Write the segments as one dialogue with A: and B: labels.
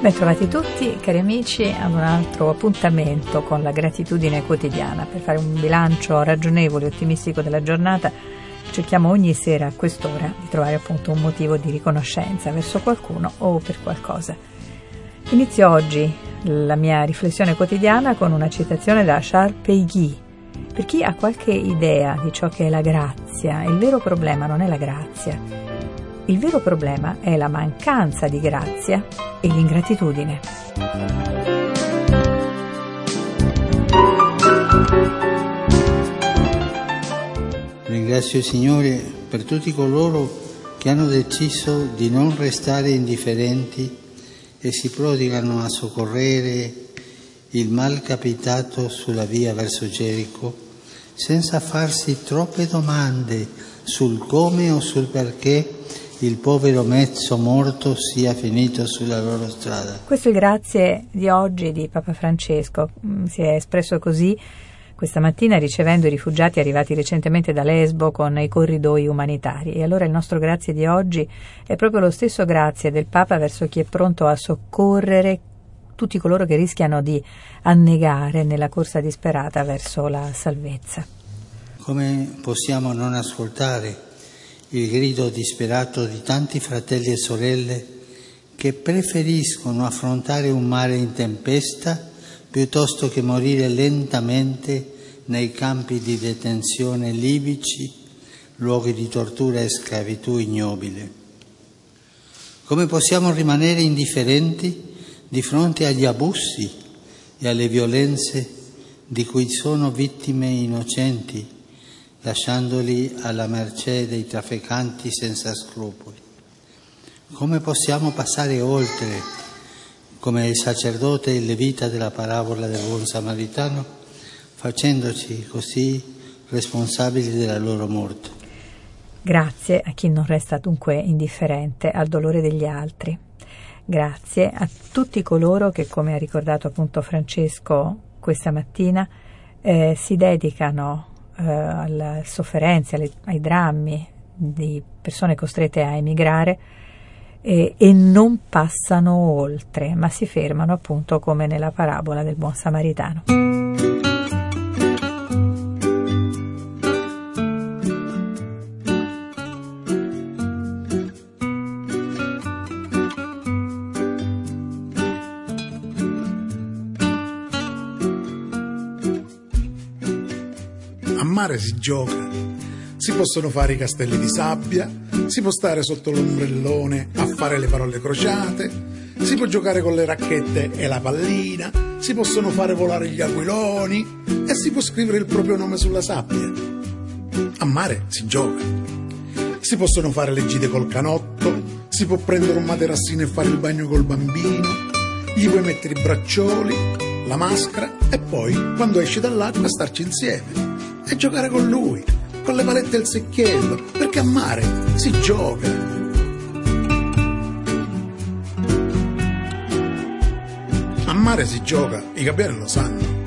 A: Bentrovati tutti, cari amici, ad un altro appuntamento con la gratitudine quotidiana. Per fare un bilancio ragionevole e ottimistico della giornata, cerchiamo ogni sera a quest'ora di trovare appunto un motivo di riconoscenza verso qualcuno o per qualcosa. Inizio oggi la mia riflessione quotidiana con una citazione da Charles Peguy. Per chi ha qualche idea di ciò che è la grazia, il vero problema non è la grazia, il vero problema è la mancanza di grazia e l'ingratitudine.
B: Ringrazio il Signore per tutti coloro che hanno deciso di non restare indifferenti e si prodigano a soccorrere il mal capitato sulla via verso Gerico senza farsi troppe domande sul come o sul perché il povero mezzo morto sia finito sulla loro strada.
A: Questo è il grazie di oggi di Papa Francesco. Mm, si è espresso così questa mattina ricevendo i rifugiati arrivati recentemente da Lesbo con i corridoi umanitari. E allora il nostro grazie di oggi è proprio lo stesso grazie del Papa verso chi è pronto a soccorrere tutti coloro che rischiano di annegare nella corsa disperata verso la salvezza.
B: Come possiamo non ascoltare il grido disperato di tanti fratelli e sorelle che preferiscono affrontare un mare in tempesta piuttosto che morire lentamente nei campi di detenzione libici, luoghi di tortura e schiavitù ignobile. Come possiamo rimanere indifferenti di fronte agli abusi e alle violenze di cui sono vittime innocenti? Lasciandoli alla mercé dei trafficanti senza scrupoli. Come possiamo passare oltre, come il sacerdote e il levita della parabola del buon samaritano, facendoci così responsabili della loro morte?
A: Grazie a chi non resta dunque indifferente al dolore degli altri. Grazie a tutti coloro che, come ha ricordato appunto Francesco questa mattina, eh, si dedicano eh, alle sofferenze, alle, ai drammi di persone costrette a emigrare e, e, non passano oltre, ma si fermano appunto come nella parabola del buon samaritano.
C: Mare si gioca. Si possono fare i castelli di sabbia, si può stare sotto l'ombrellone a fare le parole crociate, si può giocare con le racchette e la pallina, si possono fare volare gli aquiloni e si può scrivere il proprio nome sulla sabbia. A mare si gioca. Si possono fare le gite col canotto, si può prendere un materassino e fare il bagno col bambino, gli puoi mettere i braccioli, la maschera e poi, quando esci dall'acqua, starci insieme e giocare con lui, con le palette e il secchiello, perché a mare si gioca. A mare si gioca, i gabbiani lo sanno.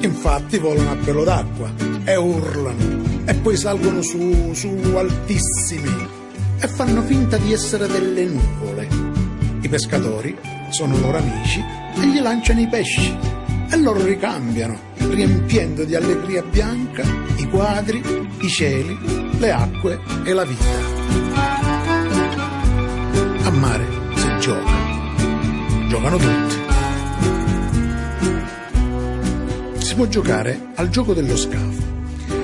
C: Infatti volano a pelo d'acqua e urlano e poi salgono su, su altissimi e fanno finta di essere delle nuvole. I pescatori sono loro amici e gli lanciano i pesci e loro ricambiano riempiendo di allegria bianca i quadri, i cieli, le acque e la vita. A mare si gioca, giocano tutti. Si può giocare al gioco dello scafo.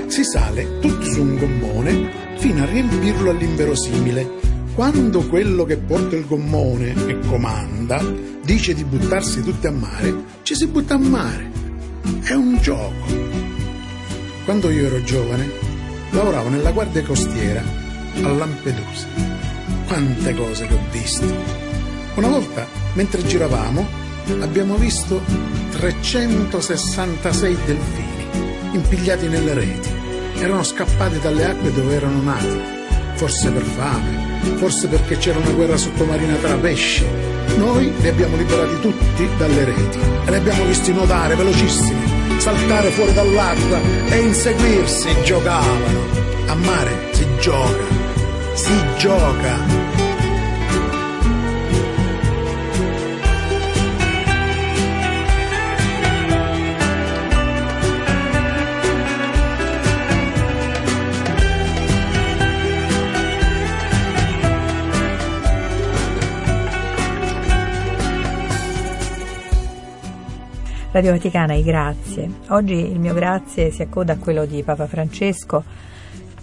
C: Si sale tutti su un gommone fino a riempirlo all'inverosimile. Quando quello che porta il gommone e comanda dice di buttarsi tutti a mare, ci si butta a mare è un gioco. Quando io ero giovane, lavoravo nella guardia costiera a Lampedusa. Quante cose che ho visto. Una volta, mentre giravamo, abbiamo visto 366 delfini impigliati nelle reti erano scappati dalle acque dove erano nati, forse per fame, forse perché c'era una guerra sottomarina tra pesci. Noi li abbiamo liberati tutti dalle reti e li abbiamo visti nuotare velocissimi, saltare fuori dall'acqua e inseguirsi giocavano. A mare si gioca, si gioca.
A: Radio Vaticana, i grazie. Oggi il mio grazie si accoda a quello di Papa Francesco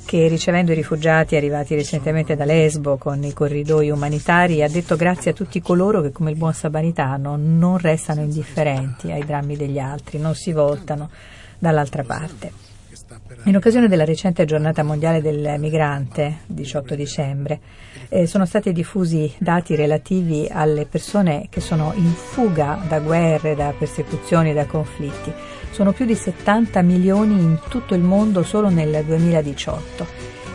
A: che ricevendo i rifugiati arrivati recentemente da Lesbo con i corridoi umanitari ha detto grazie a tutti coloro che come il buon samaritano non restano indifferenti ai drammi degli altri, non si voltano dall'altra parte. In occasione della recente giornata mondiale del migrante, 18 dicembre, eh, sono stati diffusi dati relativi alle persone che sono in fuga da guerre, da persecuzioni, da conflitti. Sono più di 70 milioni in tutto il mondo solo nel 2018.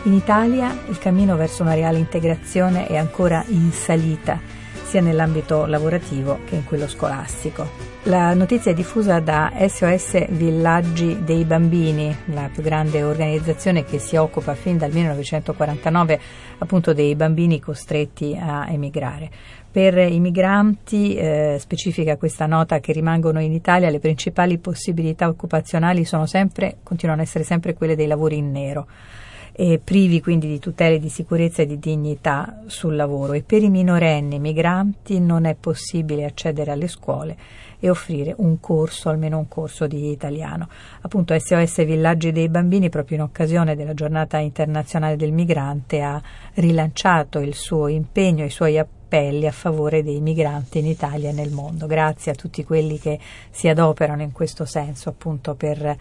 A: In Italia il cammino verso una reale integrazione è ancora in salita, sia nell'ambito lavorativo che in quello scolastico. La notizia è diffusa da SOS Villaggi dei Bambini, la più grande organizzazione che si occupa fin dal 1949 appunto dei bambini costretti a emigrare. Per i migranti, eh, specifica questa nota, che rimangono in Italia, le principali possibilità occupazionali sempre, continuano ad essere sempre quelle dei lavori in nero. Privi quindi di tutele di sicurezza e di dignità sul lavoro e per i minorenni migranti non è possibile accedere alle scuole e offrire un corso, almeno un corso di italiano. Appunto SOS Villaggi dei Bambini, proprio in occasione della giornata internazionale del migrante, ha rilanciato il suo impegno, i suoi appelli a favore dei migranti in Italia e nel mondo. Grazie a tutti quelli che si adoperano in questo senso, appunto per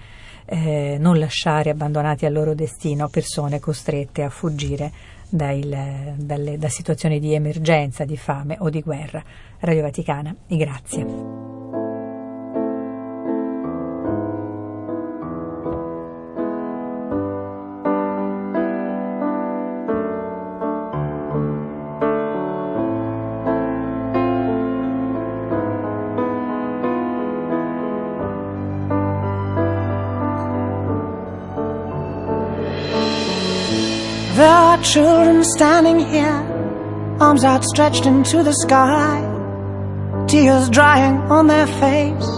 A: eh, non lasciare abbandonati al loro destino persone costrette a fuggire dai, dalle, da situazioni di emergenza, di fame o di guerra. Radio Vaticana, grazie.
D: Children standing here, arms outstretched into the sky, tears drying on their face.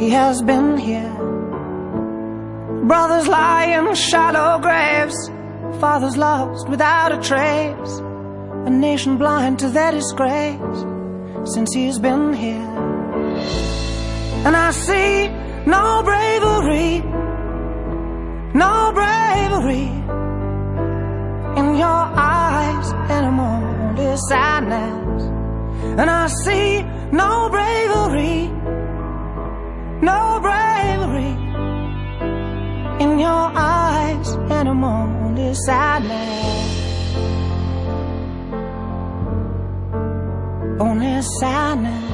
D: He has been here. Brothers lie in shallow graves, fathers lost without a trace, a nation blind to their disgrace since he's been here. And I see no bravery, no bravery your eyes and I'm on this. And I see no bravery, no bravery in your eyes and I'm on this only now. On this.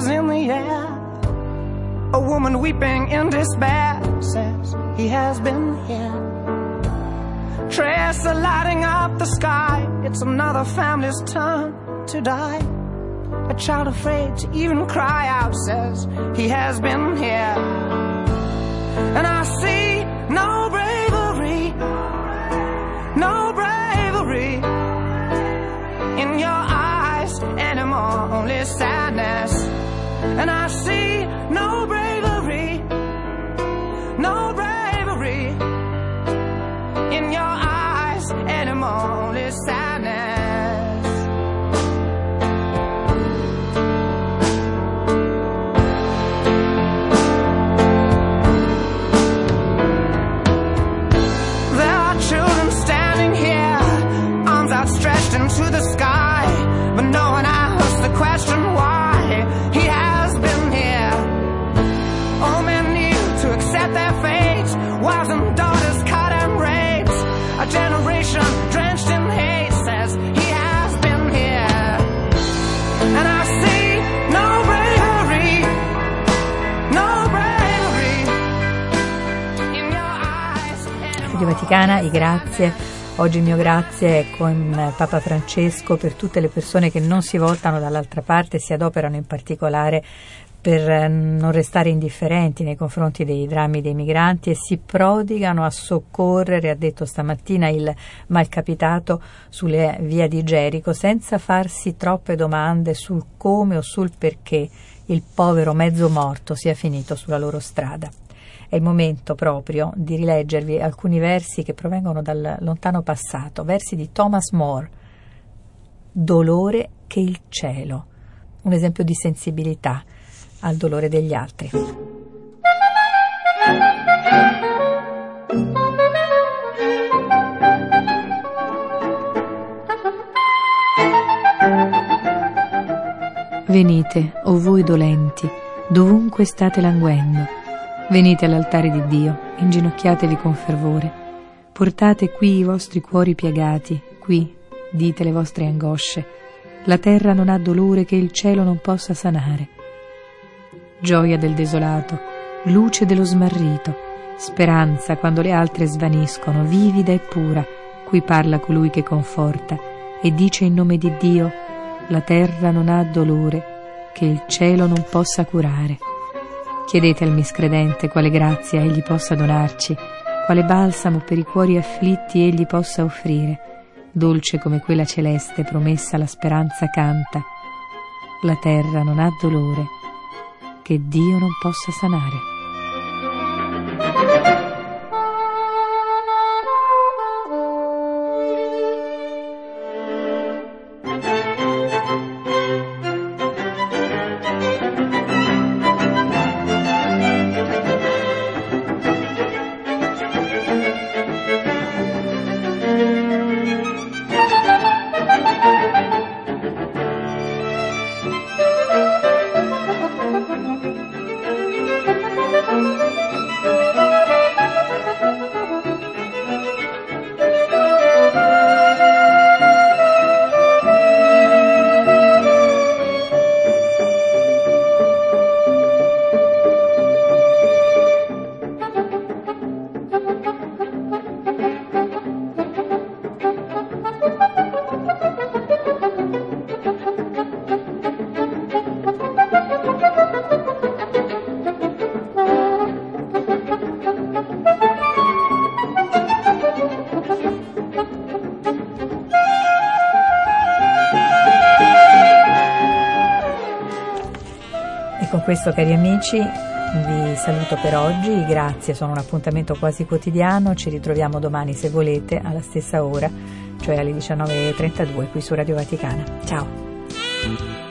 D: Is in the air. A woman weeping in despair says he has been here. Trace lighting up the sky. It's another family's turn to die. A child afraid to even cry out says he has been here. And I see no bravery, no bravery in your eyes anymore, only sadness. And I see no bravery, no bravery in your eyes anymore, only sadness. There are children standing here, arms outstretched into the sky,
A: Vaticana, i grazie. Oggi il mio grazie è con Papa Francesco per tutte le persone che non si voltano dall'altra parte e si adoperano in particolare per eh, non restare indifferenti nei confronti dei drammi dei migranti e si prodigano a soccorrere, ha detto stamattina il malcapitato sulle vie di Gerico, senza farsi troppe domande sul come o sul perché il povero mezzo morto sia finito sulla loro strada. È il momento proprio di rileggervi alcuni versi che provengono dal lontano passato, versi di Thomas More. Dolore che il cielo, un esempio di sensibilità al dolore degli altri.
E: Venite, o voi dolenti, dovunque state languendo. Venite all'altare di Dio, inginocchiatevi con fervore. Portate qui i vostri cuori piegati, qui dite le vostre angosce. La terra non ha dolore che il cielo non possa sanare gioia del desolato, luce dello smarrito, speranza quando le altre svaniscono, vivida e pura, qui parla colui che conforta e dice in nome di Dio, la terra non ha dolore che il cielo non possa curare. Chiedete al miscredente quale grazia egli possa donarci, quale balsamo per i cuori afflitti egli possa offrire, dolce come quella celeste promessa la speranza canta. La terra non ha dolore che Dio non possa sanare.
A: Questo cari amici vi saluto per oggi, grazie, sono un appuntamento quasi quotidiano, ci ritroviamo domani se volete alla stessa ora, cioè alle 19.32 qui su Radio Vaticana. Ciao!